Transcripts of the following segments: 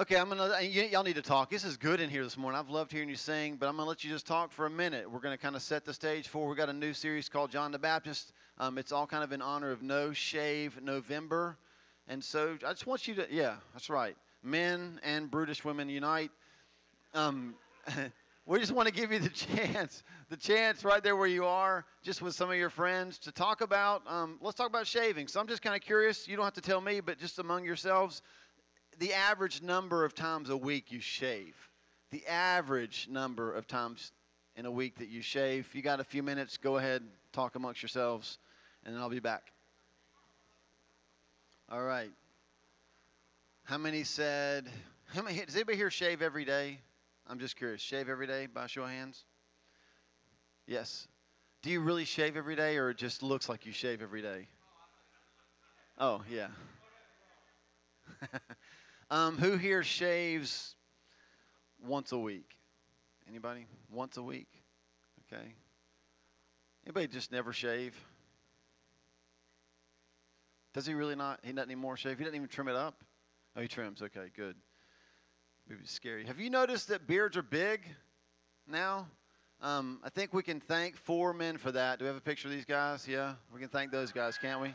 Okay, I'm gonna. y'all need to talk. This is good in here this morning. I've loved hearing you sing, but I'm gonna let you just talk for a minute. We're gonna kind of set the stage for. We got a new series called John the Baptist. Um, it's all kind of in honor of No Shave November, and so I just want you to. Yeah, that's right. Men and brutish women unite. Um, we just want to give you the chance, the chance right there where you are, just with some of your friends, to talk about. Um, let's talk about shaving. So I'm just kind of curious. You don't have to tell me, but just among yourselves the average number of times a week you shave. The average number of times in a week that you shave. If you got a few minutes, go ahead, talk amongst yourselves, and then I'll be back. All right. How many said, how many, does anybody here shave every day? I'm just curious. Shave every day by show of hands? Yes. Do you really shave every day or it just looks like you shave every day? Oh, yeah. Um, who here shaves once a week? Anybody? Once a week? Okay. Anybody just never shave? Does he really not? He doesn't anymore shave. He doesn't even trim it up. Oh, he trims. Okay, good. Maybe scary. Have you noticed that beards are big now? Um, I think we can thank four men for that. Do we have a picture of these guys? Yeah, we can thank those guys, can't we?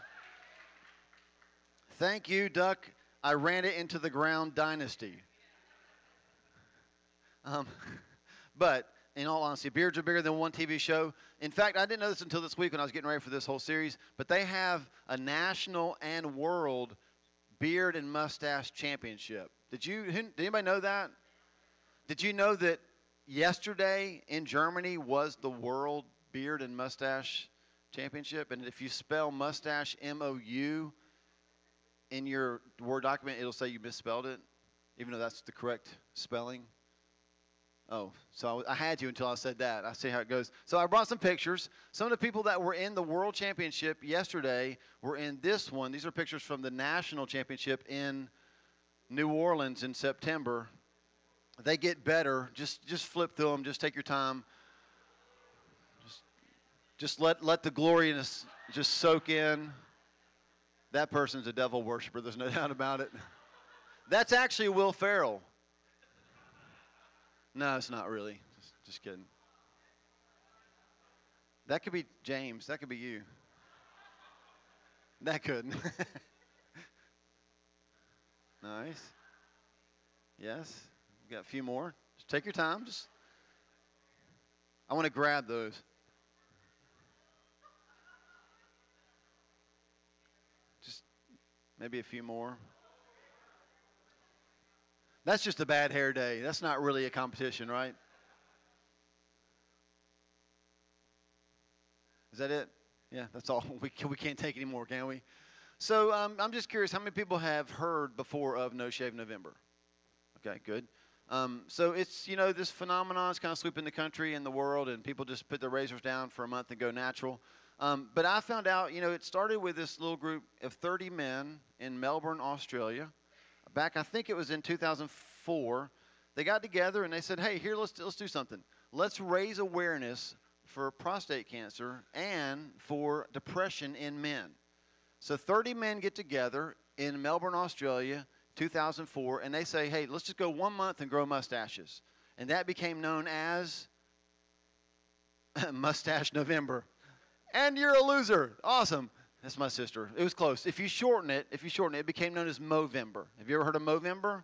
Thank you, Duck. I ran it into the ground dynasty. Um, but in all honesty, beards are bigger than one TV show. In fact, I didn't know this until this week when I was getting ready for this whole series. But they have a national and world beard and mustache championship. Did you? Did anybody know that? Did you know that yesterday in Germany was the world beard and mustache championship? And if you spell mustache M O U in your Word document, it'll say you misspelled it, even though that's the correct spelling. Oh, so I had you until I said that. I see how it goes. So I brought some pictures. Some of the people that were in the World Championship yesterday were in this one. These are pictures from the National Championship in New Orleans in September. They get better. Just just flip through them. Just take your time. Just just let let the gloriness just soak in. That person's a devil worshiper. There's no doubt about it. That's actually Will Ferrell. No, it's not really. Just, just kidding. That could be James. That could be you. That could. nice. Yes. We've got a few more. Just take your time. Just. I want to grab those. Just maybe a few more. That's just a bad hair day. That's not really a competition, right? Is that it? Yeah, that's all. We, we can't take any more, can we? So um, I'm just curious, how many people have heard before of No Shave November? Okay, good. Um, so it's you know this phenomenon is kind of sweeping the country and the world, and people just put their razors down for a month and go natural. Um, but I found out, you know, it started with this little group of 30 men in Melbourne, Australia. Back, I think it was in 2004. They got together and they said, "Hey, here, let's let's do something. Let's raise awareness for prostate cancer and for depression in men." So 30 men get together in Melbourne, Australia, 2004, and they say, hey, let's just go one month and grow mustaches. And that became known as Mustache November. And you're a loser. Awesome. That's my sister. It was close. If you shorten it, if you shorten it, it became known as Movember. Have you ever heard of Movember?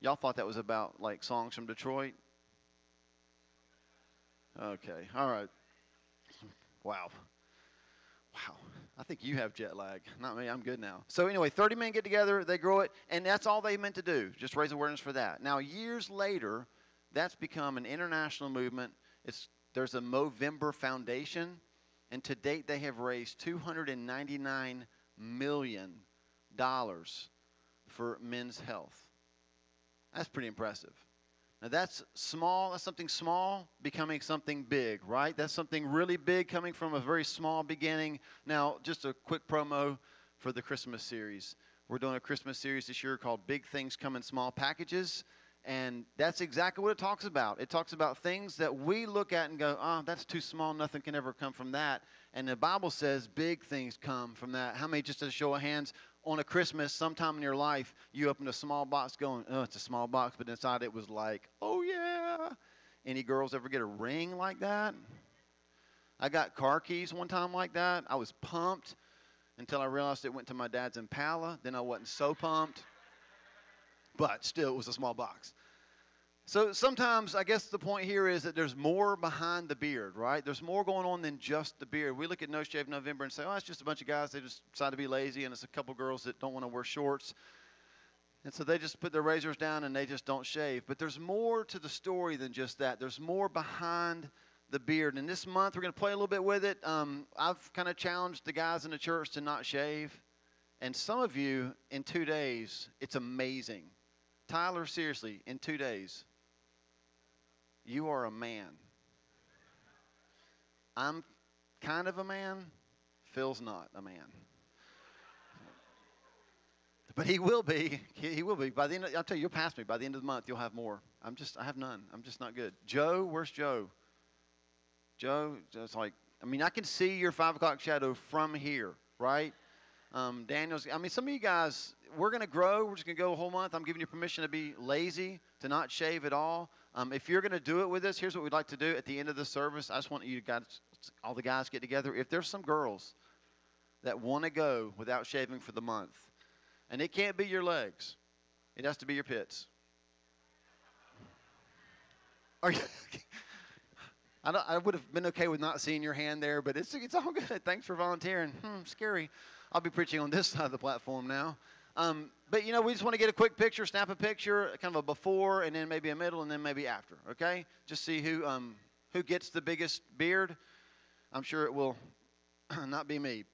Y'all thought that was about like songs from Detroit? Okay. All right. Wow. Wow. I think you have jet lag. Not me. I'm good now. So anyway, 30 men get together, they grow it, and that's all they meant to do. Just raise awareness for that. Now, years later, that's become an international movement. It's there's a Movember Foundation, and to date they have raised 299 million dollars for men's health. That's pretty impressive. Now that's small, that's something small becoming something big, right? That's something really big coming from a very small beginning. Now, just a quick promo for the Christmas series. We're doing a Christmas series this year called Big Things Come in Small Packages. And that's exactly what it talks about. It talks about things that we look at and go, oh, that's too small. Nothing can ever come from that. And the Bible says big things come from that. How many, just a show of hands, on a Christmas sometime in your life, you opened a small box going, oh, it's a small box, but inside it was like, oh yeah. Any girls ever get a ring like that? I got car keys one time like that. I was pumped until I realized it went to my dad's Impala. Then I wasn't so pumped. But still, it was a small box. So sometimes I guess the point here is that there's more behind the beard, right? There's more going on than just the beard. We look at No Shave November and say, oh, it's just a bunch of guys. They just decide to be lazy, and it's a couple girls that don't want to wear shorts. And so they just put their razors down and they just don't shave. But there's more to the story than just that. There's more behind the beard. And this month we're going to play a little bit with it. Um, I've kind of challenged the guys in the church to not shave. And some of you, in two days, it's amazing. Tyler, seriously, in two days, you are a man. I'm kind of a man. Phil's not a man. But he will be. He will be. By the end, of, I'll tell you, you'll pass me. By the end of the month, you'll have more. I'm just, I have none. I'm just not good. Joe, where's Joe? Joe, it's like, I mean, I can see your five o'clock shadow from here, right? Um, Daniel's, I mean, some of you guys, we're going to grow. We're just going to go a whole month. I'm giving you permission to be lazy, to not shave at all. Um, if you're going to do it with us, here's what we'd like to do at the end of the service. I just want you guys, all the guys, get together. If there's some girls that want to go without shaving for the month, and it can't be your legs, it has to be your pits. Are you? I, I, would have been okay with not seeing your hand there, but it's it's all good. Thanks for volunteering. Hmm, scary. I'll be preaching on this side of the platform now. Um, but you know, we just want to get a quick picture, snap a picture, kind of a before, and then maybe a middle, and then maybe after. Okay, just see who um, who gets the biggest beard. I'm sure it will not be me.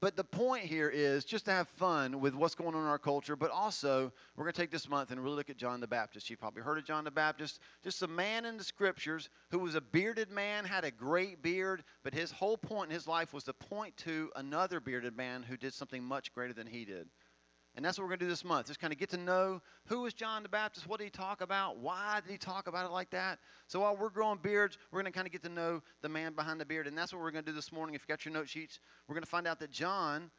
But the point here is just to have fun with what's going on in our culture, but also we're going to take this month and really look at John the Baptist. You've probably heard of John the Baptist, just a man in the scriptures who was a bearded man, had a great beard, but his whole point in his life was to point to another bearded man who did something much greater than he did. And that's what we're going to do this month. Just kind of get to know who was John the Baptist, what did he talk about, why did he talk about it like that. So while we're growing beards, we're going to kind of get to know the man behind the beard. And that's what we're going to do this morning. If you got your note sheets, we're going to find out that John,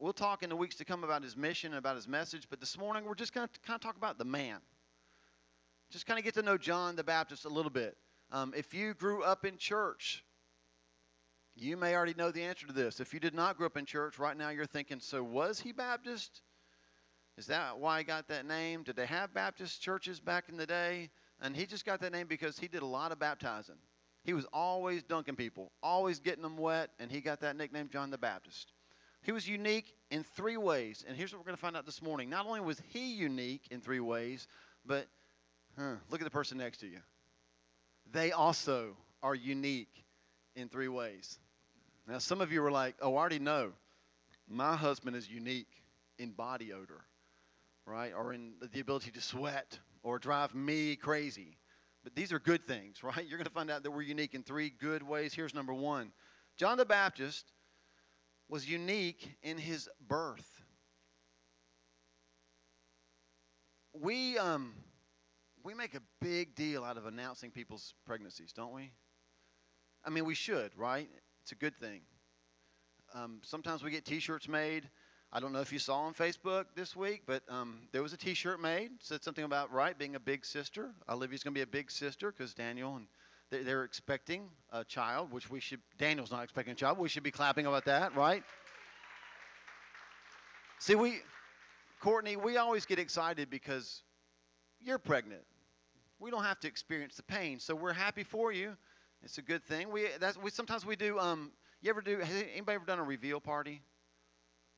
we'll talk in the weeks to come about his mission and about his message. But this morning, we're just going to kind of talk about the man. Just kind of get to know John the Baptist a little bit. Um, if you grew up in church, you may already know the answer to this. If you did not grow up in church, right now you're thinking, so was he Baptist? Is that why he got that name? Did they have Baptist churches back in the day? And he just got that name because he did a lot of baptizing. He was always dunking people, always getting them wet, and he got that nickname John the Baptist. He was unique in three ways, and here's what we're going to find out this morning. Not only was he unique in three ways, but huh, look at the person next to you. They also are unique in three ways. Now, some of you are like, oh, I already know. My husband is unique in body odor right? Or in the ability to sweat or drive me crazy. But these are good things, right? You're going to find out that we're unique in three good ways. Here's number one John the Baptist was unique in his birth. We, um, we make a big deal out of announcing people's pregnancies, don't we? I mean, we should, right? It's a good thing. Um, sometimes we get t shirts made I don't know if you saw on Facebook this week, but um, there was a T-shirt made said something about right being a big sister. Olivia's going to be a big sister because Daniel and they're, they're expecting a child, which we should. Daniel's not expecting a child. We should be clapping about that, right? See, we, Courtney, we always get excited because you're pregnant. We don't have to experience the pain, so we're happy for you. It's a good thing. We that's we sometimes we do. Um, you ever do? Has anybody ever done a reveal party?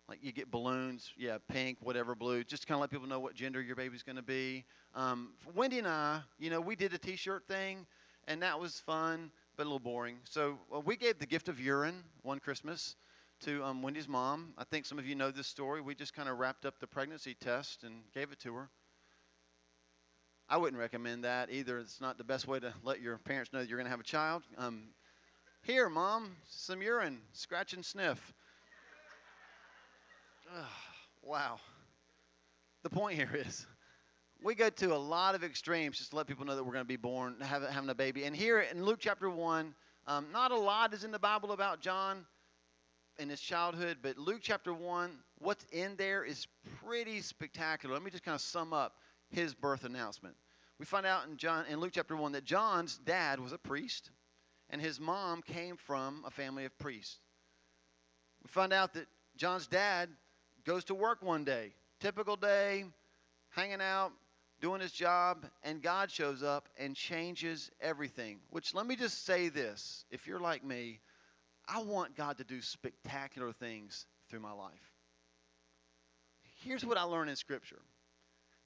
Like you get balloons, yeah, pink, whatever, blue, just kind of let people know what gender your baby's going to be. Um, Wendy and I, you know, we did a T-shirt thing, and that was fun, but a little boring. So well, we gave the gift of urine one Christmas to um, Wendy's mom. I think some of you know this story. We just kind of wrapped up the pregnancy test and gave it to her. I wouldn't recommend that either. It's not the best way to let your parents know you're going to have a child. Um, here, mom, some urine, scratch and sniff. Wow. The point here is we go to a lot of extremes just to let people know that we're going to be born, have, having a baby. And here in Luke chapter 1, um, not a lot is in the Bible about John in his childhood, but Luke chapter 1, what's in there is pretty spectacular. Let me just kind of sum up his birth announcement. We find out in John in Luke chapter 1 that John's dad was a priest and his mom came from a family of priests. We find out that John's dad goes to work one day, typical day, hanging out, doing his job, and God shows up and changes everything. Which let me just say this if you're like me, I want God to do spectacular things through my life. Here's what I learned in Scripture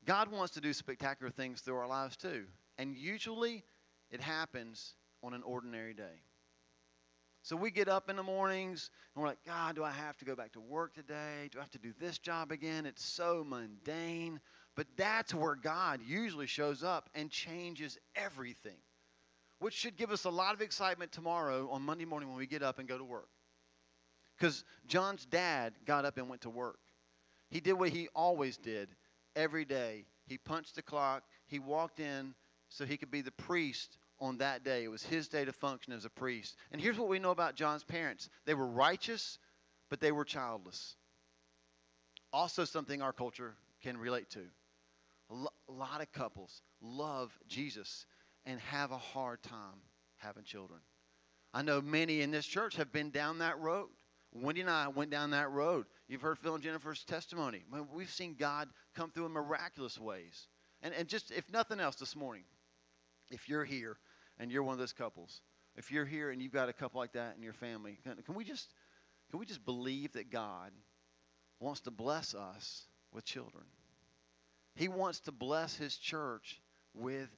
God wants to do spectacular things through our lives too. And usually it happens on an ordinary day. So we get up in the mornings and we're like, God, do I have to go back to work today? Do I have to do this job again? It's so mundane. But that's where God usually shows up and changes everything, which should give us a lot of excitement tomorrow on Monday morning when we get up and go to work. Because John's dad got up and went to work. He did what he always did every day. He punched the clock, he walked in so he could be the priest on that day. It was his day to function as a priest. And here's what we know about John's parents they were righteous, but they were childless. Also, something our culture can relate to. A lot of couples love Jesus and have a hard time having children. I know many in this church have been down that road. Wendy and I went down that road. You've heard Phil and Jennifer's testimony. We've seen God come through in miraculous ways. And, and just, if nothing else this morning, if you're here and you're one of those couples, if you're here and you've got a couple like that in your family, can, can we just can we just believe that God wants to bless us with children? He wants to bless his church with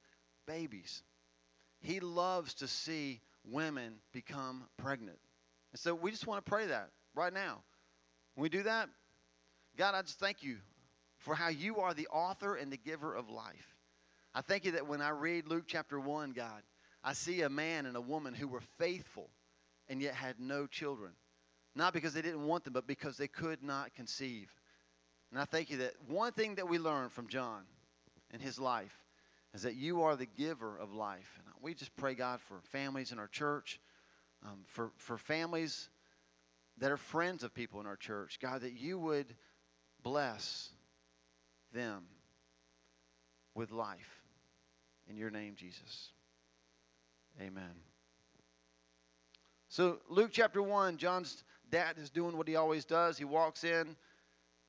babies. He loves to see women become pregnant. And so we just want to pray that right now. When we do that, God, I just thank you for how you are the author and the giver of life. I thank you that when I read Luke chapter 1, God, I see a man and a woman who were faithful and yet had no children. Not because they didn't want them, but because they could not conceive. And I thank you that one thing that we learned from John and his life is that you are the giver of life. And we just pray, God, for families in our church, um, for, for families that are friends of people in our church. God, that you would bless them with life. In your name, Jesus. Amen. So, Luke chapter 1, John's dad is doing what he always does. He walks in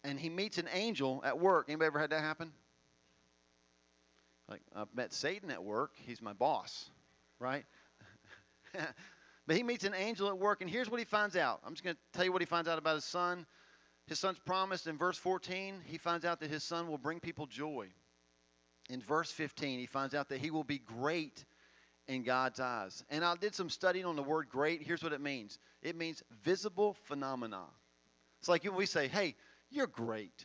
and he meets an angel at work. Anybody ever had that happen? Like, I've met Satan at work. He's my boss, right? but he meets an angel at work, and here's what he finds out. I'm just going to tell you what he finds out about his son. His son's promised in verse 14, he finds out that his son will bring people joy. In verse 15, he finds out that he will be great in God's eyes. And I did some studying on the word great. Here's what it means it means visible phenomena. It's like when we say, hey, you're great.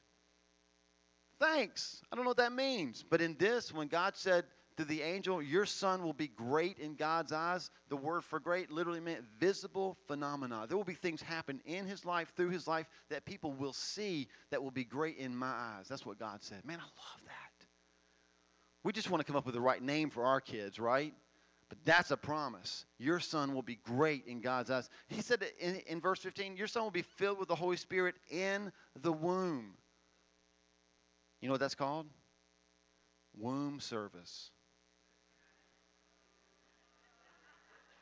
Thanks. I don't know what that means. But in this, when God said to the angel, Your son will be great in God's eyes, the word for great literally meant visible phenomena. There will be things happen in his life, through his life, that people will see that will be great in my eyes. That's what God said. Man, I love that. We just want to come up with the right name for our kids, right? But that's a promise. Your son will be great in God's eyes. He said in, in verse 15, Your son will be filled with the Holy Spirit in the womb. You know what that's called? Womb service.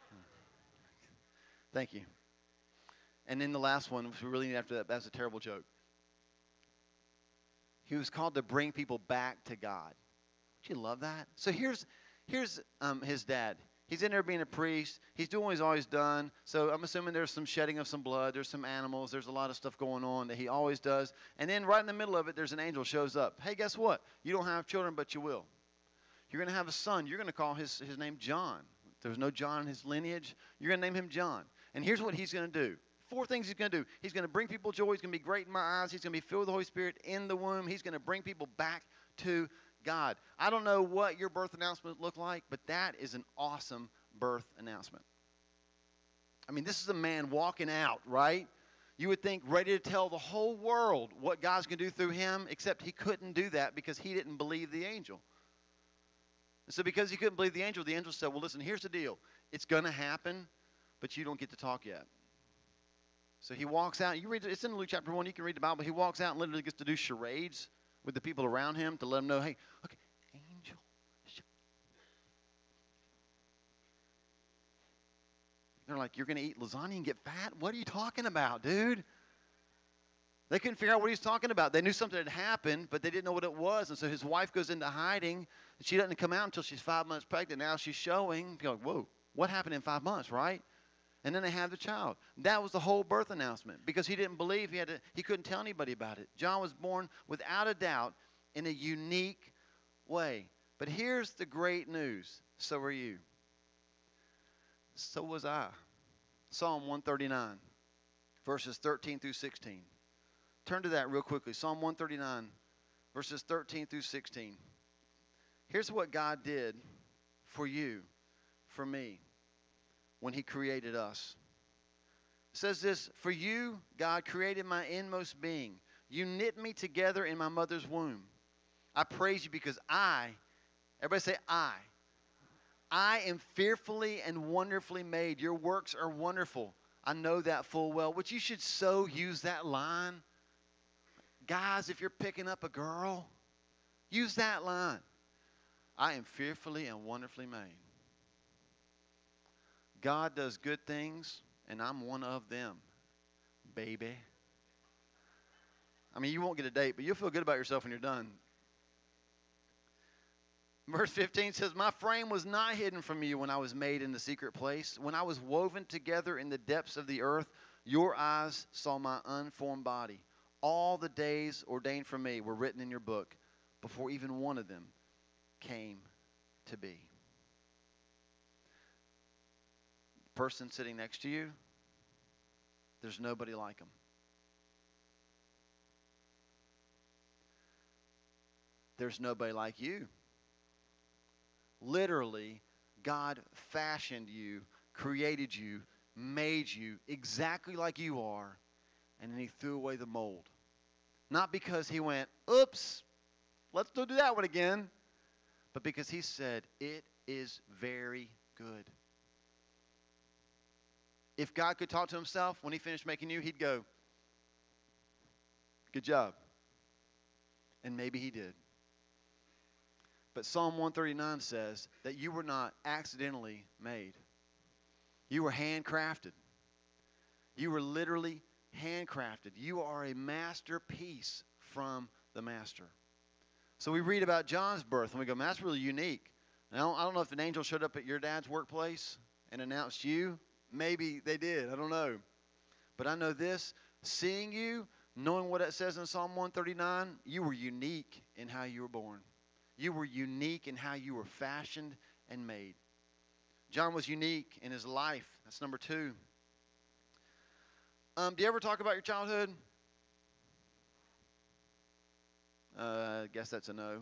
Hmm. Thank you. And then the last one, which we really need after that, that's a terrible joke. He was called to bring people back to God. Don't you love that? So here's here's um, his dad. He's in there being a priest. He's doing what he's always done. So I'm assuming there's some shedding of some blood. There's some animals. There's a lot of stuff going on that he always does. And then right in the middle of it, there's an angel shows up. Hey, guess what? You don't have children, but you will. You're going to have a son. You're going to call his, his name John. There's no John in his lineage. You're going to name him John. And here's what he's going to do. Four things he's going to do. He's going to bring people joy. He's going to be great in my eyes. He's going to be filled with the Holy Spirit in the womb. He's going to bring people back to God. I don't know what your birth announcement looked like, but that is an awesome birth announcement. I mean, this is a man walking out, right? You would think ready to tell the whole world what God's going to do through him, except he couldn't do that because he didn't believe the angel. So, because he couldn't believe the angel, the angel said, Well, listen, here's the deal. It's going to happen, but you don't get to talk yet. So he walks out. You read it's in Luke chapter one. You can read the Bible. He walks out and literally gets to do charades with the people around him to let them know, hey, okay, angel. They're like, you're going to eat lasagna and get fat? What are you talking about, dude? They couldn't figure out what he was talking about. They knew something had happened, but they didn't know what it was. And so his wife goes into hiding. She doesn't come out until she's five months pregnant. Now she's showing. You're like, whoa, what happened in five months, right? And then they have the child. That was the whole birth announcement because he didn't believe he had to, he couldn't tell anybody about it. John was born without a doubt in a unique way. But here's the great news. So are you. So was I. Psalm 139, verses 13 through 16. Turn to that real quickly. Psalm 139, verses 13 through 16. Here's what God did for you, for me, when He created us. It says this For you, God, created my inmost being. You knit me together in my mother's womb. I praise you because I, everybody say, I. I am fearfully and wonderfully made. Your works are wonderful. I know that full well. Which you should so use that line Guys, if you're picking up a girl, use that line. I am fearfully and wonderfully made. God does good things, and I'm one of them, baby. I mean, you won't get a date, but you'll feel good about yourself when you're done. Verse 15 says, My frame was not hidden from you when I was made in the secret place. When I was woven together in the depths of the earth, your eyes saw my unformed body. All the days ordained for me were written in your book before even one of them came to be. The person sitting next to you, there's nobody like them. There's nobody like you. Literally, God fashioned you, created you, made you exactly like you are and then he threw away the mold. Not because he went, oops, let's do that one again, but because he said, it is very good. If God could talk to himself when he finished making you, he'd go, good job. And maybe he did. But Psalm 139 says that you were not accidentally made. You were handcrafted. You were literally handcrafted. You are a masterpiece from the master. So we read about John's birth and we go, man, that's really unique. Now, I don't know if an angel showed up at your dad's workplace and announced you. Maybe they did. I don't know. But I know this seeing you, knowing what it says in Psalm 139, you were unique in how you were born. You were unique in how you were fashioned and made. John was unique in his life. That's number two. Um, do you ever talk about your childhood? Uh, I guess that's a no.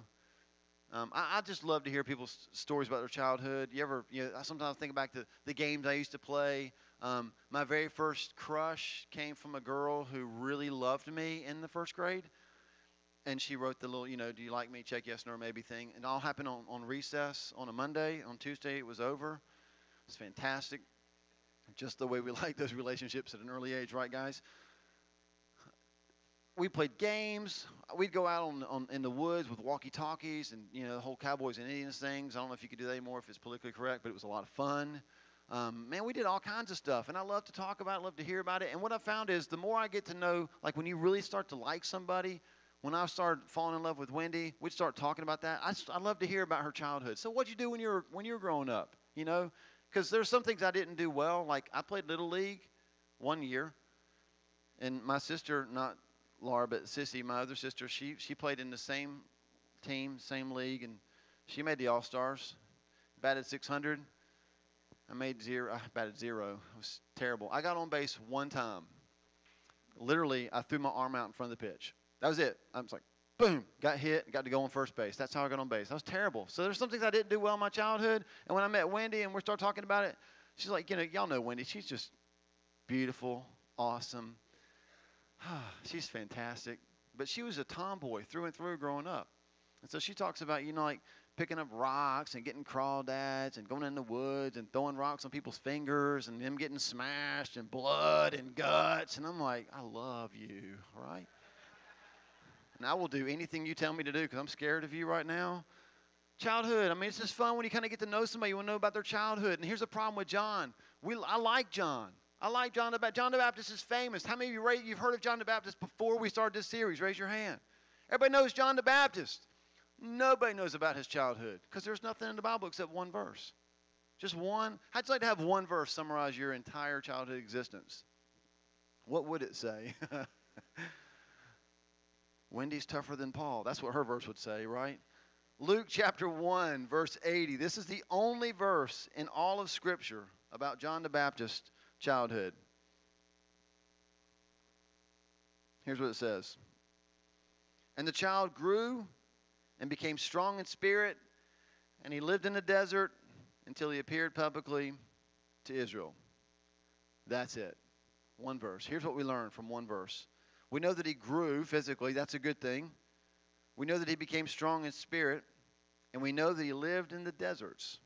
Um, I, I, just love to hear people's stories about their childhood. You ever, you know, I sometimes think back to the games I used to play. Um, my very first crush came from a girl who really loved me in the first grade. And she wrote the little, you know, do you like me? Check yes, no, maybe thing. And all happened on, on recess on a Monday. On Tuesday, it was over. It's fantastic just the way we like those relationships at an early age, right, guys? We played games. We'd go out on, on in the woods with walkie-talkies and you know the whole cowboys and Indians things. I don't know if you could do that anymore if it's politically correct, but it was a lot of fun. Um, man, we did all kinds of stuff, and I love to talk about it, love to hear about it. And what I found is the more I get to know, like when you really start to like somebody, when I started falling in love with Wendy, we'd start talking about that. I, I love to hear about her childhood. So what'd you do when you were when you were growing up? You know, because there's some things I didn't do well. Like I played little league one year, and my sister, not Laura, but Sissy, my other sister, she she played in the same team, same league, and she made the All Stars. Batted 600. I made zero. I batted zero. It was terrible. I got on base one time. Literally, I threw my arm out in front of the pitch. That was it. I was like, boom, got hit, got to go on first base. That's how I got on base. That was terrible. So there's some things I didn't do well in my childhood. And when I met Wendy and we start talking about it, she's like, you know, y'all know Wendy. She's just beautiful, awesome. she's fantastic. But she was a tomboy through and through growing up. And so she talks about, you know, like picking up rocks and getting crawdads and going in the woods and throwing rocks on people's fingers and them getting smashed and blood and guts. And I'm like, I love you, right? And I will do anything you tell me to do because I'm scared of you right now. Childhood. I mean, it's just fun when you kind of get to know somebody. You want to know about their childhood. And here's the problem with John. We, I like John. I like John the Baptist. John the Baptist is famous. How many of you you've heard of John the Baptist before we started this series? Raise your hand. Everybody knows John the Baptist. Nobody knows about his childhood because there's nothing in the Bible except one verse. Just one. How'd you like to have one verse summarize your entire childhood existence? What would it say? Wendy's tougher than Paul. That's what her verse would say, right? Luke chapter 1, verse 80. This is the only verse in all of Scripture about John the Baptist's childhood. Here's what it says And the child grew and became strong in spirit, and he lived in the desert until he appeared publicly to Israel. That's it. One verse. Here's what we learn from one verse. We know that he grew physically, that's a good thing. We know that he became strong in spirit, and we know that he lived in the deserts.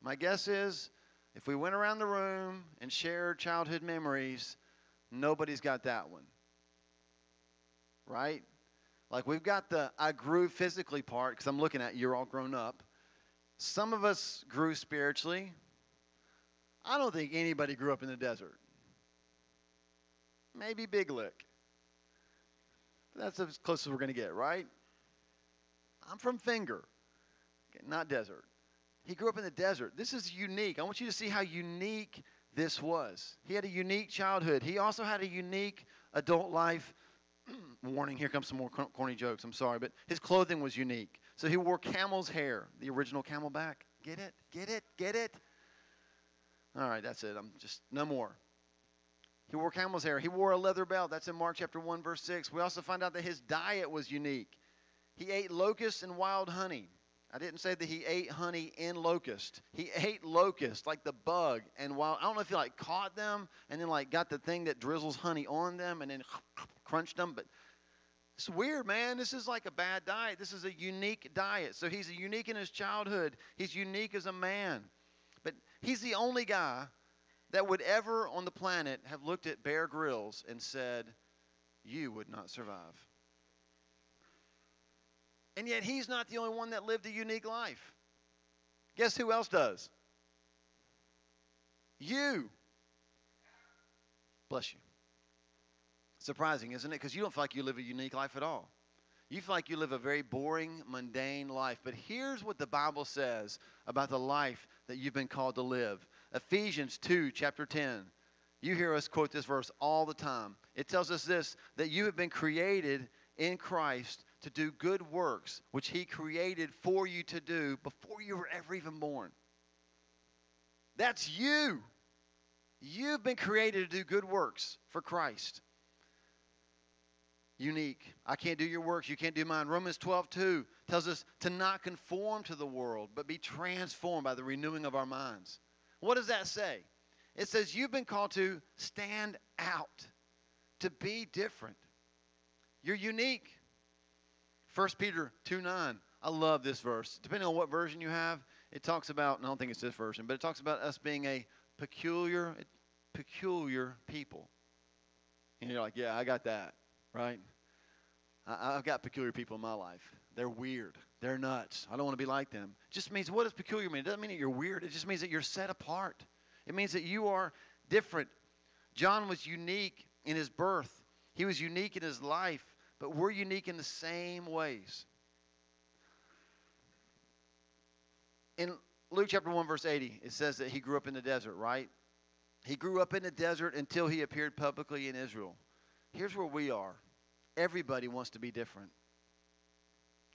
My guess is if we went around the room and shared childhood memories, nobody's got that one. Right? Like we've got the I grew physically part because I'm looking at you, you're all grown up. Some of us grew spiritually. I don't think anybody grew up in the desert. Maybe Big Lick. That's as close as we're going to get, right? I'm from Finger, not desert. He grew up in the desert. This is unique. I want you to see how unique this was. He had a unique childhood. He also had a unique adult life warning, here comes some more corny jokes. I'm sorry, but his clothing was unique. So he wore camel's hair, the original camelback. Get it? Get it? Get it? All right, that's it. I'm just no more. He wore camel's hair. He wore a leather belt. That's in Mark chapter 1 verse 6. We also find out that his diet was unique. He ate locusts and wild honey. I didn't say that he ate honey in locust. He ate locust, like the bug, and while I don't know if he like caught them and then like got the thing that drizzles honey on them and then crunched them, but it's weird, man. This is like a bad diet. This is a unique diet. So he's unique in his childhood. He's unique as a man. But he's the only guy that would ever on the planet have looked at Bear Grylls and said, You would not survive. And yet he's not the only one that lived a unique life. Guess who else does? You. Bless you. Surprising, isn't it? Because you don't feel like you live a unique life at all. You feel like you live a very boring, mundane life. But here's what the Bible says about the life that you've been called to live Ephesians 2, chapter 10. You hear us quote this verse all the time. It tells us this that you have been created in Christ to do good works, which He created for you to do before you were ever even born. That's you. You've been created to do good works for Christ. Unique. I can't do your works. You can't do mine. Romans 12, 2 tells us to not conform to the world, but be transformed by the renewing of our minds. What does that say? It says you've been called to stand out, to be different. You're unique. 1 Peter 2 9. I love this verse. Depending on what version you have, it talks about, and I don't think it's this version, but it talks about us being a peculiar, peculiar people. And you're like, yeah, I got that, right? I, have got peculiar people in my life. They're weird. They're nuts. I don't want to be like them. It just means, what does peculiar mean? It doesn't mean that you're weird. It just means that you're set apart. It means that you are different. John was unique in his birth, he was unique in his life but we're unique in the same ways. In Luke chapter 1, verse 80, it says that he grew up in the desert, right? He grew up in the desert until he appeared publicly in Israel. Here's where we are everybody wants to be different,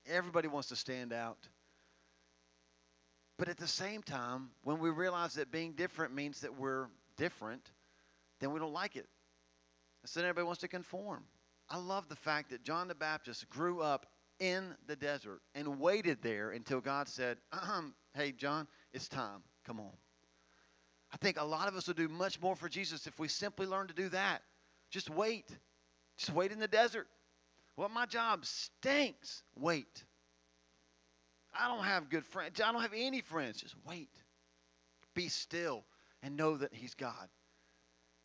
everybody wants to stand out. But at the same time, when we realize that being different means that we're different, then we don't like it. So then everybody wants to conform. I love the fact that John the Baptist grew up in the desert and waited there until God said, uh-huh, Hey, John, it's time. Come on. I think a lot of us would do much more for Jesus if we simply learned to do that. Just wait. Just wait in the desert. Well, my job stinks. Wait. I don't have good friends. I don't have any friends. Just wait. Be still and know that He's God.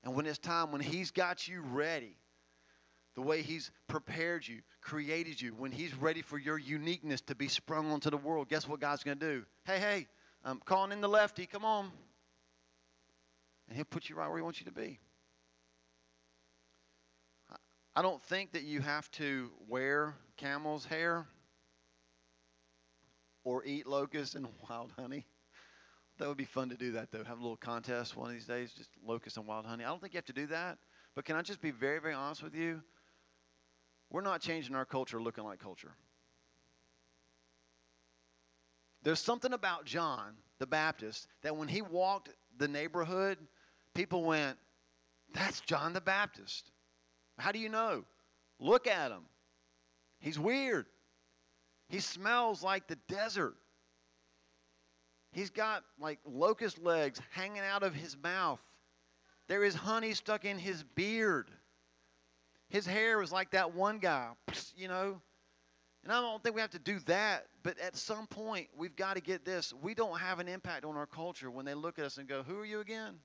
And when it's time, when He's got you ready, the way He's prepared you, created you, when He's ready for your uniqueness to be sprung onto the world, guess what God's going to do? Hey, hey, I'm calling in the lefty. Come on. And He'll put you right where He wants you to be. I don't think that you have to wear camel's hair or eat locusts and wild honey. That would be fun to do that though. Have a little contest one of these days, just locusts and wild honey. I don't think you have to do that. But can I just be very, very honest with you? We're not changing our culture looking like culture. There's something about John the Baptist that when he walked the neighborhood, people went, That's John the Baptist. How do you know? Look at him. He's weird. He smells like the desert. He's got like locust legs hanging out of his mouth. There is honey stuck in his beard. His hair was like that one guy, you know. And I don't think we have to do that, but at some point, we've got to get this. We don't have an impact on our culture when they look at us and go, Who are you again?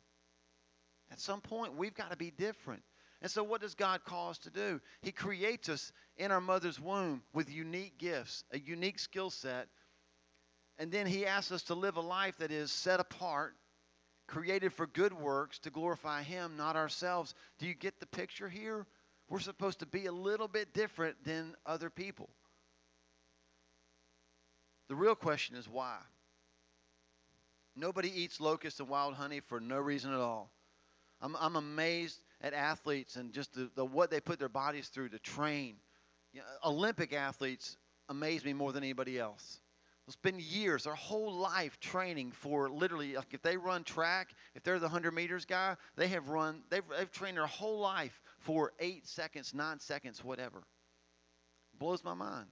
At some point, we've got to be different. And so, what does God call us to do? He creates us in our mother's womb with unique gifts, a unique skill set. And then He asks us to live a life that is set apart, created for good works to glorify Him, not ourselves. Do you get the picture here? We're supposed to be a little bit different than other people. The real question is why? Nobody eats locusts and wild honey for no reason at all. I'm, I'm amazed at athletes and just the, the, what they put their bodies through to train. You know, Olympic athletes amaze me more than anybody else. They'll spend years, their whole life training for literally, like if they run track, if they're the 100 meters guy, they have run, they've, they've trained their whole life for eight seconds, nine seconds, whatever. Blows my mind.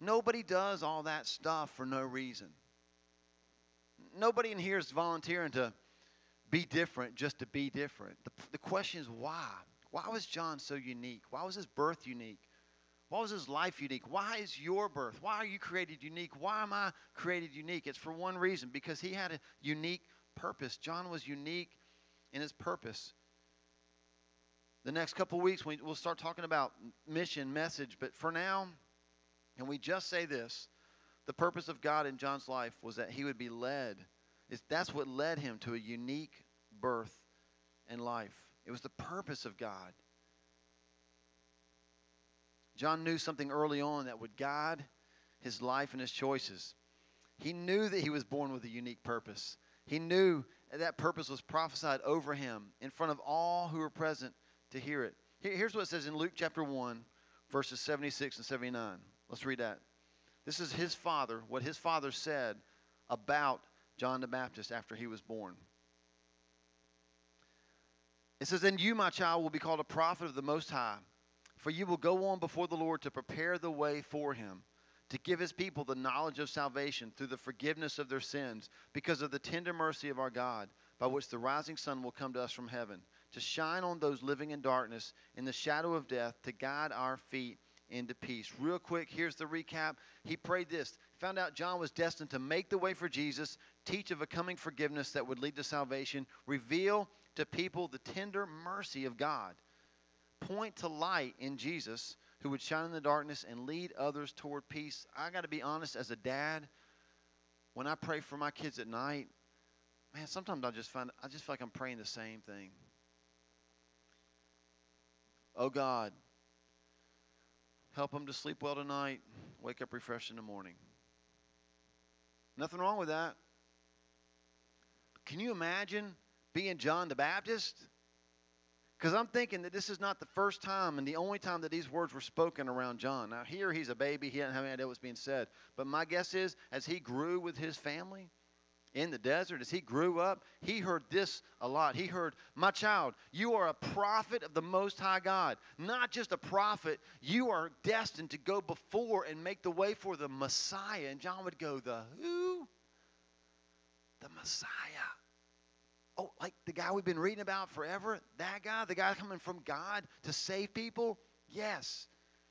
Nobody does all that stuff for no reason. Nobody in here is volunteering to be different just to be different. The, the question is why? Why was John so unique? Why was his birth unique? Why was his life unique? Why is your birth? Why are you created unique? Why am I created unique? It's for one reason because he had a unique purpose. John was unique in his purpose. The next couple weeks, we'll start talking about mission, message, but for now, and we just say this the purpose of God in John's life was that he would be led. It's, that's what led him to a unique birth and life. It was the purpose of God. John knew something early on that would guide his life and his choices. He knew that he was born with a unique purpose. He knew that purpose was prophesied over him in front of all who were present to hear it. Here's what it says in Luke chapter 1, verses 76 and 79. Let's read that. This is his father, what his father said about John the Baptist after he was born. It says, And you, my child, will be called a prophet of the Most High, for you will go on before the Lord to prepare the way for him, to give his people the knowledge of salvation through the forgiveness of their sins, because of the tender mercy of our God, by which the rising sun will come to us from heaven, to shine on those living in darkness, in the shadow of death, to guide our feet into peace. Real quick, here's the recap. He prayed this. Found out John was destined to make the way for Jesus, teach of a coming forgiveness that would lead to salvation, reveal to people the tender mercy of God, point to light in Jesus who would shine in the darkness and lead others toward peace. I got to be honest, as a dad, when I pray for my kids at night, man, sometimes I just find I just feel like I'm praying the same thing. Oh God, Help them to sleep well tonight. Wake up refreshed in the morning. Nothing wrong with that. Can you imagine being John the Baptist? Because I'm thinking that this is not the first time and the only time that these words were spoken around John. Now, here he's a baby. He didn't have any idea what's being said. But my guess is, as he grew with his family, in the desert, as he grew up, he heard this a lot. He heard, My child, you are a prophet of the Most High God. Not just a prophet, you are destined to go before and make the way for the Messiah. And John would go, The who? The Messiah. Oh, like the guy we've been reading about forever? That guy? The guy coming from God to save people? Yes.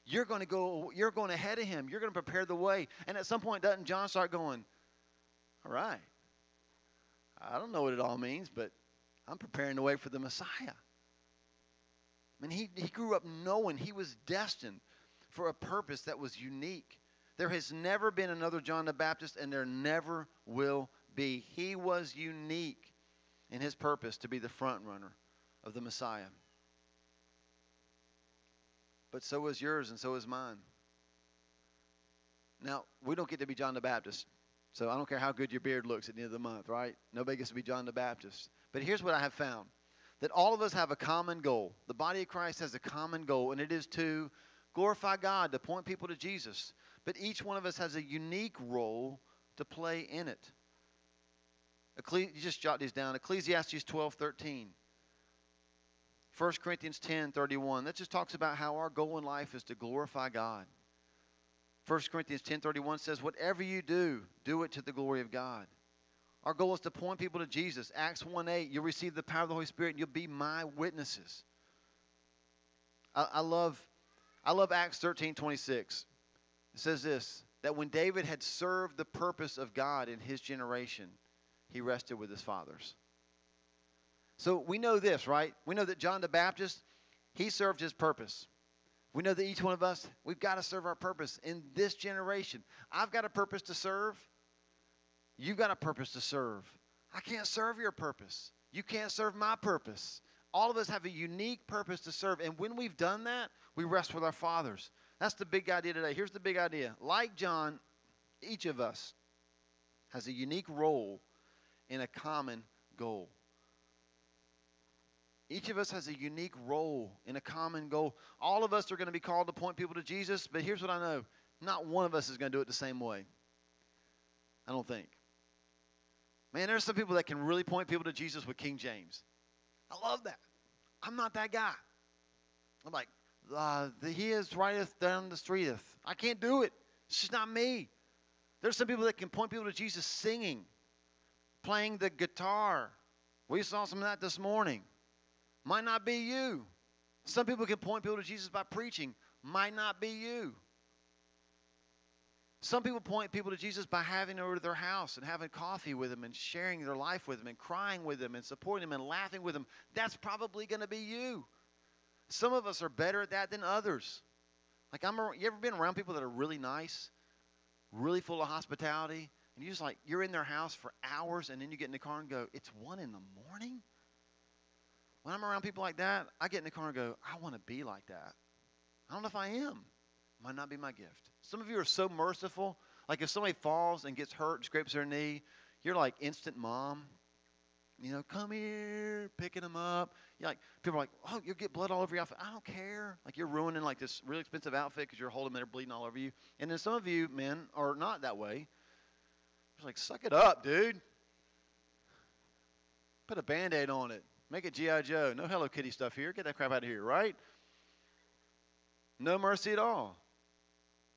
You're going to go, you're going ahead of him. You're going to prepare the way. And at some point, doesn't John start going, All right, I don't know what it all means, but I'm preparing the way for the Messiah. I mean, he, he grew up knowing he was destined for a purpose that was unique. There has never been another John the Baptist, and there never will be. He was unique in his purpose to be the front runner of the Messiah. But so is yours, and so is mine. Now, we don't get to be John the Baptist. So I don't care how good your beard looks at the end of the month, right? Nobody gets to be John the Baptist. But here's what I have found that all of us have a common goal. The body of Christ has a common goal, and it is to glorify God, to point people to Jesus. But each one of us has a unique role to play in it. you just jot these down. Ecclesiastes 12, 13. 1 Corinthians 10, 31. That just talks about how our goal in life is to glorify God. 1 Corinthians 10:31 says, "Whatever you do, do it to the glory of God." Our goal is to point people to Jesus. Acts 1:8, you'll receive the power of the Holy Spirit and you'll be my witnesses. I, I love I love Acts 13:26. It says this that when David had served the purpose of God in his generation, he rested with his fathers. So we know this, right? We know that John the Baptist, he served his purpose. We know that each one of us, we've got to serve our purpose in this generation. I've got a purpose to serve. You've got a purpose to serve. I can't serve your purpose. You can't serve my purpose. All of us have a unique purpose to serve. And when we've done that, we rest with our fathers. That's the big idea today. Here's the big idea. Like John, each of us has a unique role in a common goal. Each of us has a unique role in a common goal. All of us are going to be called to point people to Jesus, but here's what I know not one of us is going to do it the same way. I don't think. Man, there's some people that can really point people to Jesus with King James. I love that. I'm not that guy. I'm like, uh, the, he is righteth down the streeteth. I can't do it. It's just not me. There's some people that can point people to Jesus singing, playing the guitar. We saw some of that this morning. Might not be you. Some people can point people to Jesus by preaching. Might not be you. Some people point people to Jesus by having them over to their house and having coffee with them and sharing their life with them and crying with them and supporting them and laughing with them. That's probably going to be you. Some of us are better at that than others. Like I'm, you ever been around people that are really nice, really full of hospitality, and you just like you're in their house for hours, and then you get in the car and go, "It's one in the morning." When I'm around people like that, I get in the car and go, I want to be like that. I don't know if I am. Might not be my gift. Some of you are so merciful. Like if somebody falls and gets hurt and scrapes their knee, you're like instant mom. You know, come here, picking them up. You're like people are like, oh, you'll get blood all over your outfit. I don't care. Like you're ruining like this really expensive outfit because you're holding them they're bleeding all over you. And then some of you men are not that way. It's like, suck it up, dude. Put a band-aid on it. Make it G.I. Joe. No Hello Kitty stuff here. Get that crap out of here, right? No mercy at all.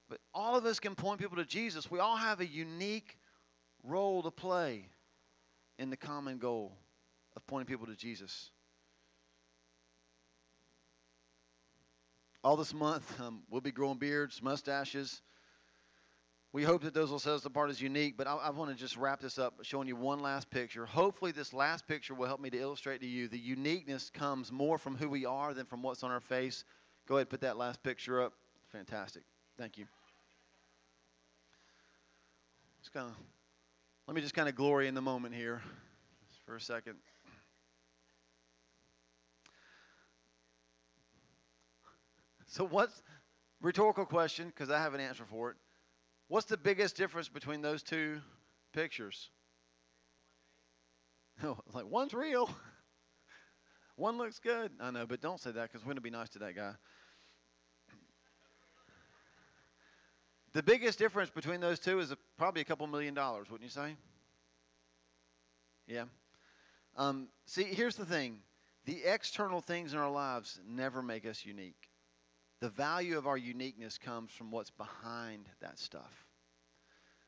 But all of us can point people to Jesus. We all have a unique role to play in the common goal of pointing people to Jesus. All this month, um, we'll be growing beards, mustaches. We hope that those will set us apart as unique, but I, I want to just wrap this up showing you one last picture. Hopefully, this last picture will help me to illustrate to you the uniqueness comes more from who we are than from what's on our face. Go ahead, put that last picture up. Fantastic. Thank you. Just kind of, let me just kind of glory in the moment here for a second. So, what's rhetorical question? Because I have an answer for it. What's the biggest difference between those two pictures? Oh, like one's real. One looks good. I know, but don't say that because we're to be nice to that guy. The biggest difference between those two is a, probably a couple million dollars, wouldn't you say? Yeah. Um, see, here's the thing the external things in our lives never make us unique. The value of our uniqueness comes from what's behind that stuff.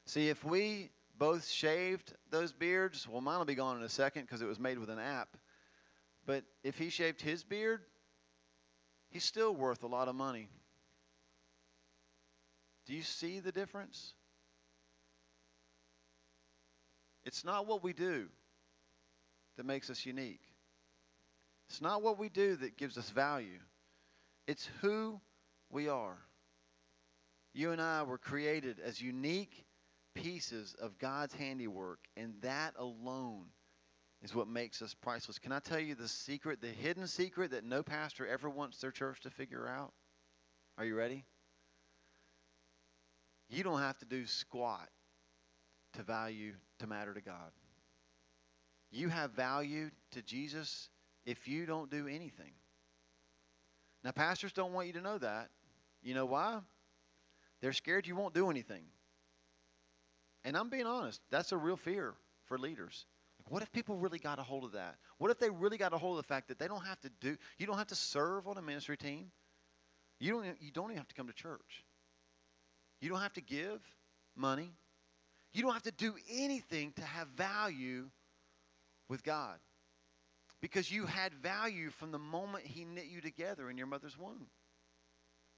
See, if we both shaved those beards, well, mine will be gone in a second because it was made with an app. But if he shaved his beard, he's still worth a lot of money. Do you see the difference? It's not what we do that makes us unique. It's not what we do that gives us value. It's who we are. You and I were created as unique pieces of God's handiwork, and that alone is what makes us priceless. Can I tell you the secret, the hidden secret that no pastor ever wants their church to figure out? Are you ready? You don't have to do squat to value, to matter to God. You have value to Jesus if you don't do anything. Now, pastors don't want you to know that. You know why? They're scared you won't do anything. And I'm being honest, that's a real fear for leaders. What if people really got a hold of that? What if they really got a hold of the fact that they don't have to do, you don't have to serve on a ministry team? You don't, you don't even have to come to church. You don't have to give money. You don't have to do anything to have value with God. Because you had value from the moment He knit you together in your mother's womb.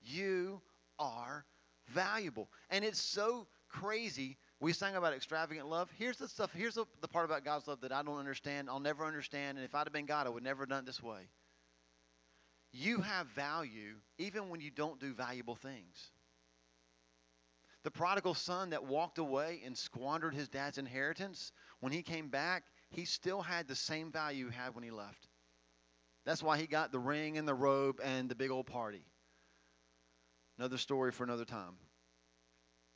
You are valuable. And it's so crazy. We sang about extravagant love. Here's the stuff, here's the, the part about God's love that I don't understand, I'll never understand, and if I'd have been God, I would never have done it this way. You have value even when you don't do valuable things. The prodigal son that walked away and squandered his dad's inheritance, when he came back, he still had the same value he had when he left. That's why he got the ring and the robe and the big old party. Another story for another time.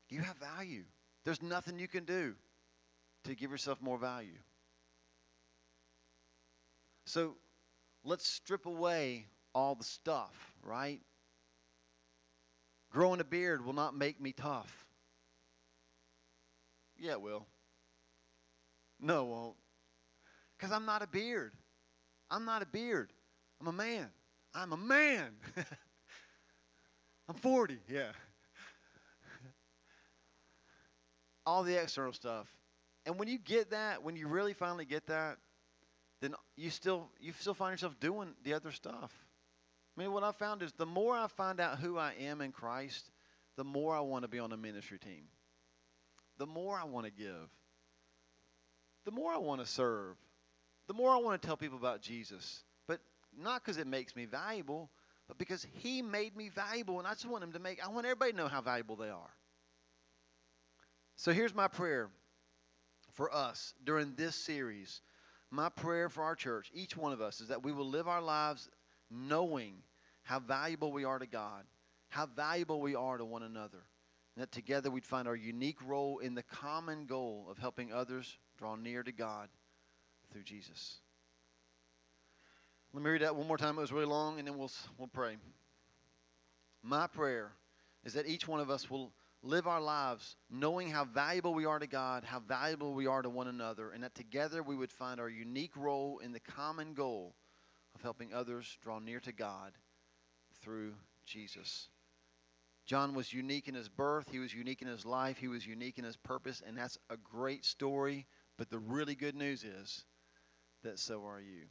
You have value. There's nothing you can do to give yourself more value. So let's strip away all the stuff, right? Growing a beard will not make me tough. Yeah, it will. No, it won't. Because I'm not a beard. I'm not a beard. I'm a man. I'm a man. I'm 40, yeah. All the external stuff. And when you get that, when you really finally get that, then you still you still find yourself doing the other stuff. I mean, what I found is the more I find out who I am in Christ, the more I want to be on a ministry team. The more I want to give. The more I want to serve. The more I want to tell people about Jesus. But not because it makes me valuable, but because he made me valuable and I just want him to make I want everybody to know how valuable they are. So here's my prayer for us during this series. My prayer for our church, each one of us, is that we will live our lives knowing how valuable we are to God, how valuable we are to one another, and that together we'd find our unique role in the common goal of helping others draw near to God through Jesus. Let me read that one more time. It was really long, and then we'll, we'll pray. My prayer is that each one of us will live our lives knowing how valuable we are to God, how valuable we are to one another, and that together we would find our unique role in the common goal of helping others draw near to God through Jesus. John was unique in his birth, he was unique in his life, he was unique in his purpose, and that's a great story. But the really good news is that so are you.